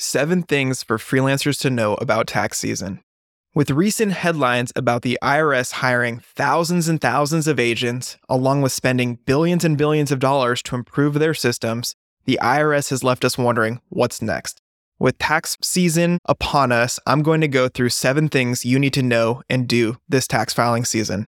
Seven Things for Freelancers to Know About Tax Season. With recent headlines about the IRS hiring thousands and thousands of agents, along with spending billions and billions of dollars to improve their systems, the IRS has left us wondering what's next. With tax season upon us, I'm going to go through seven things you need to know and do this tax filing season.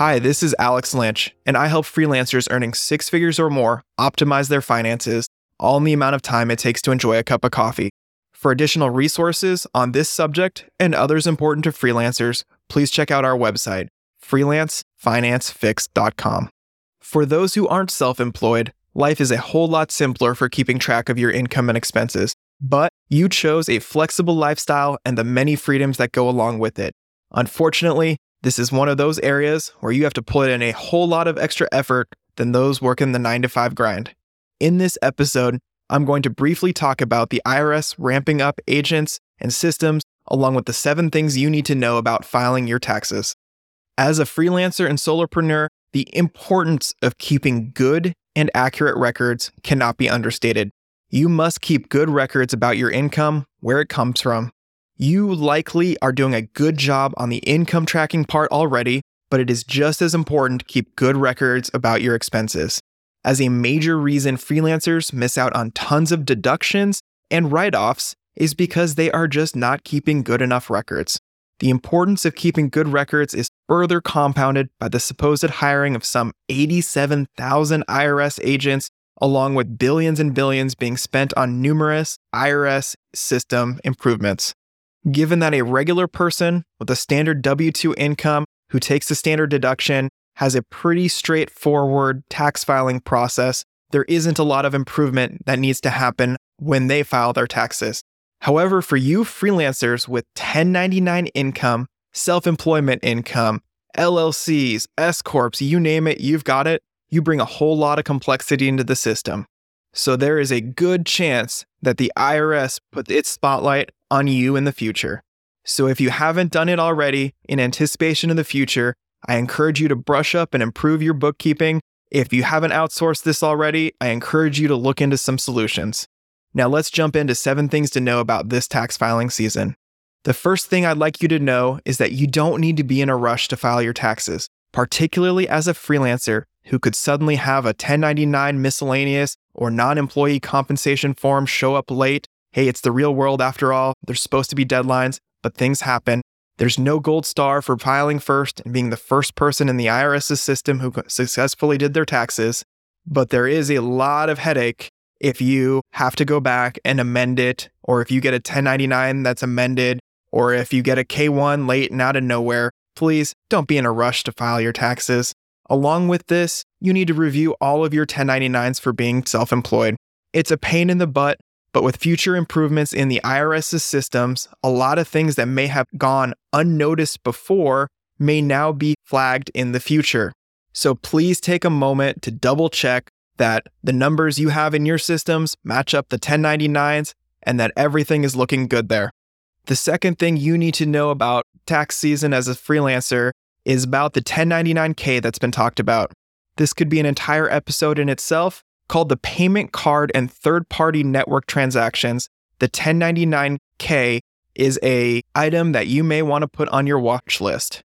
Hi, this is Alex Lynch, and I help freelancers earning six figures or more optimize their finances, all in the amount of time it takes to enjoy a cup of coffee. For additional resources on this subject and others important to freelancers, please check out our website, freelancefinancefix.com. For those who aren't self employed, life is a whole lot simpler for keeping track of your income and expenses. But you chose a flexible lifestyle and the many freedoms that go along with it. Unfortunately, this is one of those areas where you have to put in a whole lot of extra effort than those working the 9 to 5 grind. In this episode, I'm going to briefly talk about the IRS ramping up agents and systems, along with the seven things you need to know about filing your taxes. As a freelancer and solopreneur, the importance of keeping good and accurate records cannot be understated. You must keep good records about your income, where it comes from. You likely are doing a good job on the income tracking part already, but it is just as important to keep good records about your expenses. As a major reason freelancers miss out on tons of deductions and write offs is because they are just not keeping good enough records. The importance of keeping good records is further compounded by the supposed hiring of some 87,000 IRS agents, along with billions and billions being spent on numerous IRS system improvements. Given that a regular person with a standard W 2 income who takes the standard deduction has a pretty straightforward tax filing process, there isn't a lot of improvement that needs to happen when they file their taxes. However, for you freelancers with 1099 income, self employment income, LLCs, S Corps, you name it, you've got it, you bring a whole lot of complexity into the system. So there is a good chance that the IRS put its spotlight on you in the future. So if you haven't done it already in anticipation of the future, I encourage you to brush up and improve your bookkeeping. If you haven't outsourced this already, I encourage you to look into some solutions. Now let's jump into seven things to know about this tax filing season. The first thing I'd like you to know is that you don't need to be in a rush to file your taxes, particularly as a freelancer who could suddenly have a 1099 miscellaneous or non employee compensation form show up late. Hey, it's the real world after all. There's supposed to be deadlines, but things happen. There's no gold star for filing first and being the first person in the IRS's system who successfully did their taxes, but there is a lot of headache if you have to go back and amend it, or if you get a 1099 that's amended, or if you get a K1 late and out of nowhere. Please don't be in a rush to file your taxes. Along with this, you need to review all of your 1099s for being self employed. It's a pain in the butt, but with future improvements in the IRS's systems, a lot of things that may have gone unnoticed before may now be flagged in the future. So please take a moment to double check that the numbers you have in your systems match up the 1099s and that everything is looking good there. The second thing you need to know about tax season as a freelancer is about the 1099K that's been talked about. This could be an entire episode in itself called the payment card and third party network transactions. The 1099K is a item that you may want to put on your watch list.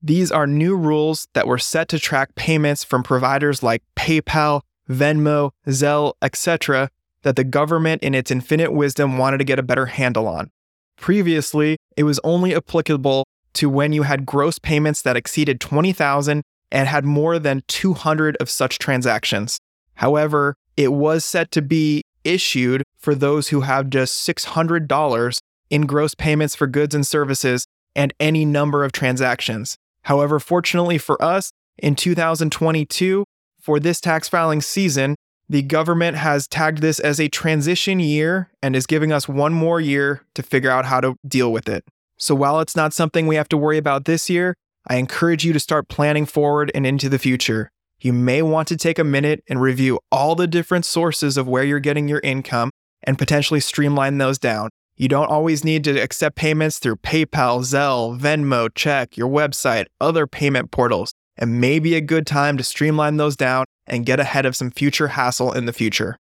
These are new rules that were set to track payments from providers like PayPal, Venmo, Zelle, etc., that the government, in its infinite wisdom, wanted to get a better handle on. Previously, it was only applicable to when you had gross payments that exceeded 20,000 and had more than 200 of such transactions. However, it was set to be issued for those who have just $600 in gross payments for goods and services and any number of transactions. However, fortunately for us, in 2022, for this tax filing season, the government has tagged this as a transition year and is giving us one more year to figure out how to deal with it. So while it's not something we have to worry about this year, I encourage you to start planning forward and into the future. You may want to take a minute and review all the different sources of where you're getting your income and potentially streamline those down. You don't always need to accept payments through PayPal, Zelle, Venmo, check, your website, other payment portals. It may be a good time to streamline those down and get ahead of some future hassle in the future.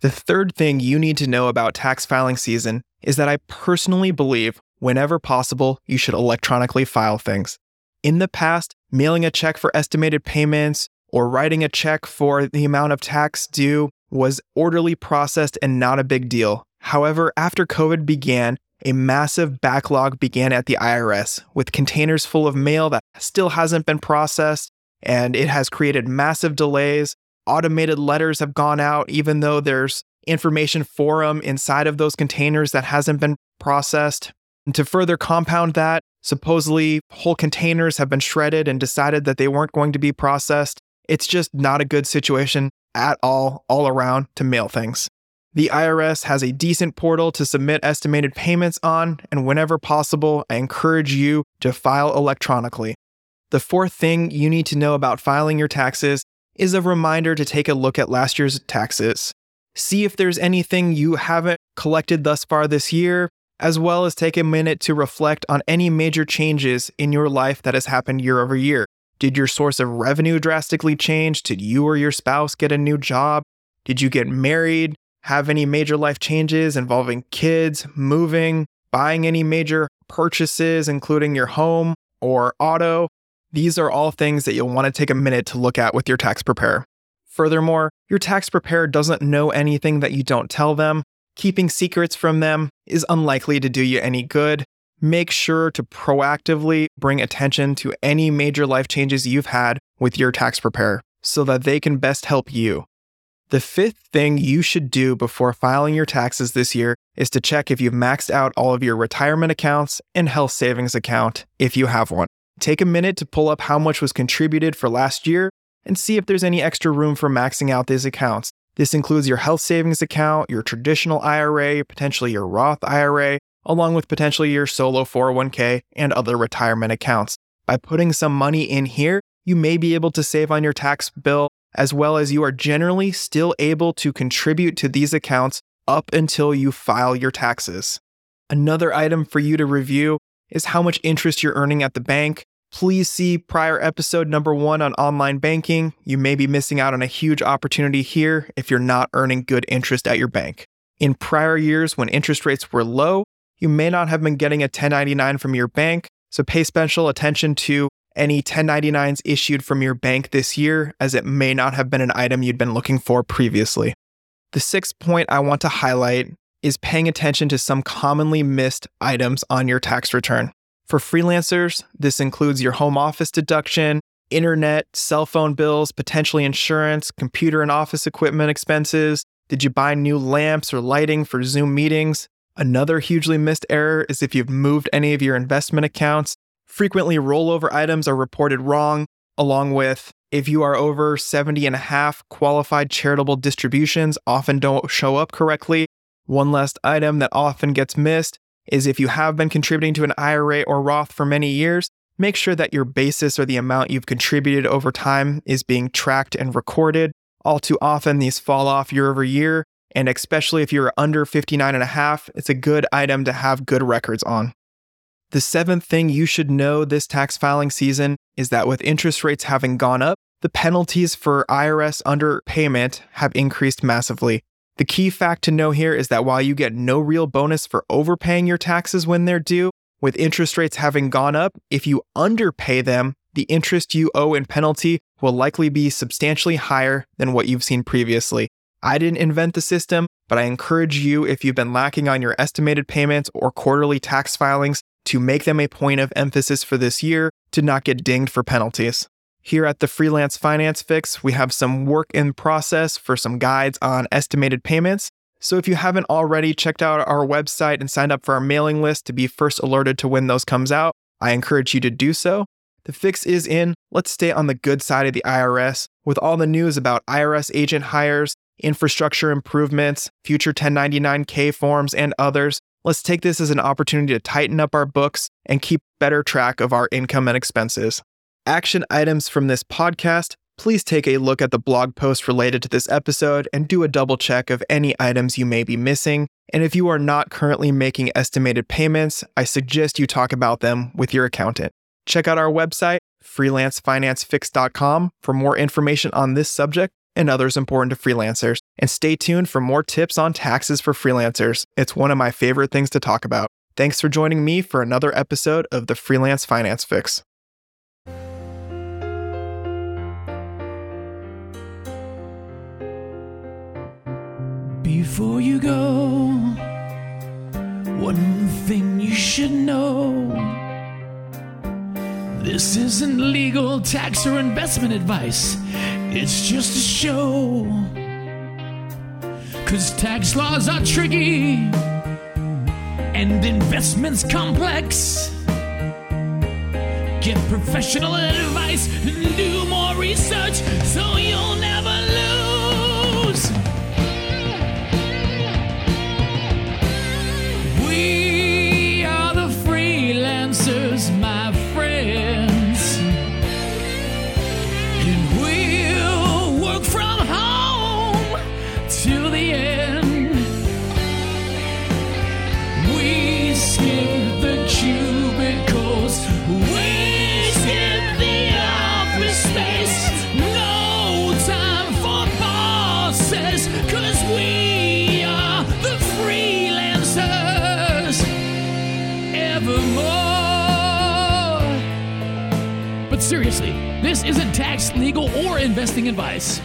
The third thing you need to know about tax filing season is that I personally believe whenever possible, you should electronically file things. In the past, mailing a check for estimated payments or writing a check for the amount of tax due was orderly processed and not a big deal. However, after COVID began, a massive backlog began at the IRS with containers full of mail that still hasn't been processed, and it has created massive delays. Automated letters have gone out, even though there's information for them inside of those containers that hasn't been processed. And to further compound that, supposedly whole containers have been shredded and decided that they weren't going to be processed. It's just not a good situation at all, all around to mail things. The IRS has a decent portal to submit estimated payments on, and whenever possible, I encourage you to file electronically. The fourth thing you need to know about filing your taxes is a reminder to take a look at last year's taxes. See if there's anything you haven't collected thus far this year, as well as take a minute to reflect on any major changes in your life that has happened year over year. Did your source of revenue drastically change? Did you or your spouse get a new job? Did you get married? Have any major life changes involving kids, moving, buying any major purchases, including your home or auto? These are all things that you'll want to take a minute to look at with your tax preparer. Furthermore, your tax preparer doesn't know anything that you don't tell them. Keeping secrets from them is unlikely to do you any good make sure to proactively bring attention to any major life changes you've had with your tax preparer so that they can best help you. The fifth thing you should do before filing your taxes this year is to check if you've maxed out all of your retirement accounts and health savings account if you have one. Take a minute to pull up how much was contributed for last year and see if there's any extra room for maxing out these accounts. This includes your health savings account, your traditional IRA, potentially your Roth IRA, along with potentially your solo 401k and other retirement accounts. By putting some money in here, you may be able to save on your tax bill, as well as you are generally still able to contribute to these accounts up until you file your taxes. Another item for you to review is how much interest you're earning at the bank. Please see prior episode number one on online banking. You may be missing out on a huge opportunity here if you're not earning good interest at your bank. In prior years, when interest rates were low, you may not have been getting a 1099 from your bank, so pay special attention to any 1099s issued from your bank this year, as it may not have been an item you'd been looking for previously. The sixth point I want to highlight is paying attention to some commonly missed items on your tax return. For freelancers, this includes your home office deduction, internet, cell phone bills, potentially insurance, computer and office equipment expenses. Did you buy new lamps or lighting for Zoom meetings? Another hugely missed error is if you've moved any of your investment accounts. Frequently, rollover items are reported wrong, along with if you are over 70 and a half, qualified charitable distributions often don't show up correctly. One last item that often gets missed is if you have been contributing to an IRA or Roth for many years, make sure that your basis or the amount you've contributed over time is being tracked and recorded. All too often, these fall off year over year, and especially if you're under 59 and a half, it's a good item to have good records on. The seventh thing you should know this tax filing season is that with interest rates having gone up, the penalties for IRS underpayment have increased massively. The key fact to know here is that while you get no real bonus for overpaying your taxes when they're due, with interest rates having gone up, if you underpay them, the interest you owe in penalty will likely be substantially higher than what you've seen previously. I didn't invent the system, but I encourage you, if you've been lacking on your estimated payments or quarterly tax filings, to make them a point of emphasis for this year to not get dinged for penalties. Here at the Freelance Finance Fix, we have some work in process for some guides on estimated payments. So if you haven't already checked out our website and signed up for our mailing list to be first alerted to when those comes out, I encourage you to do so. The fix is in. Let's stay on the good side of the IRS with all the news about IRS agent hires, infrastructure improvements, future 1099K forms, and others. Let's take this as an opportunity to tighten up our books and keep better track of our income and expenses. Action items from this podcast please take a look at the blog post related to this episode and do a double check of any items you may be missing. And if you are not currently making estimated payments, I suggest you talk about them with your accountant. Check out our website, freelancefinancefix.com, for more information on this subject and others important to freelancers. And stay tuned for more tips on taxes for freelancers. It's one of my favorite things to talk about. Thanks for joining me for another episode of the Freelance Finance Fix. Before you go, one thing you should know. This isn't legal tax or investment advice, it's just a show. Cause tax laws are tricky and investments complex. Get professional advice and do more research so you'll this isn't tax, legal, or investing advice.